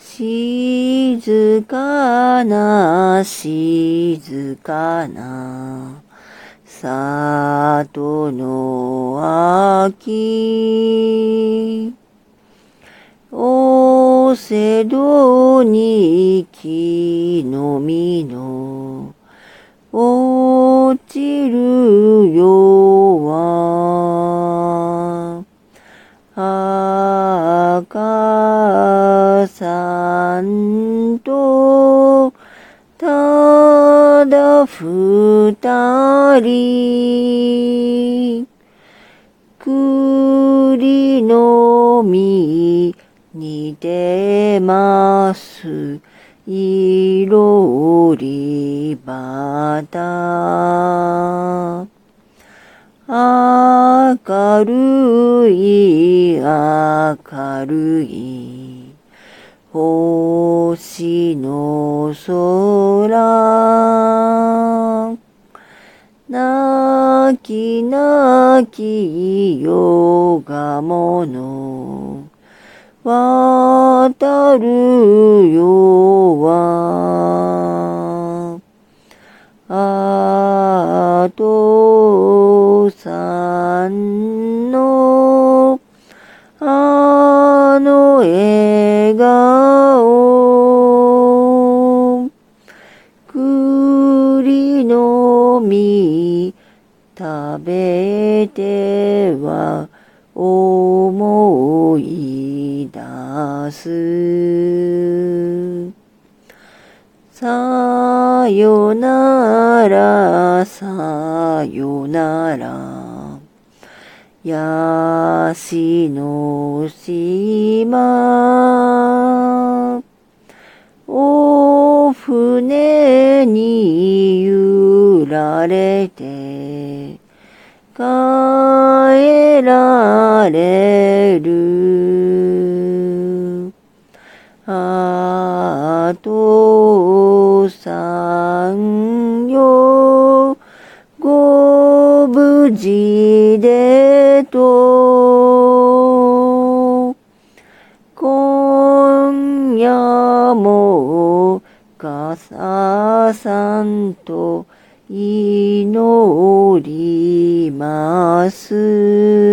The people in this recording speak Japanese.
静かな静かな里の秋。おせどに木の実の落ちるよはさんとただ二人栗の実に出ます。いろりばた。明るい明るい。星の空。泣き泣きよがもの渡るよは。あとさんのあの笑顔栗の実食べては思い出す。さよなら、さよなら。やしの島。お船に揺られて帰られる。あとさんよ、ご無事でと、今夜も傘さんと祈ります。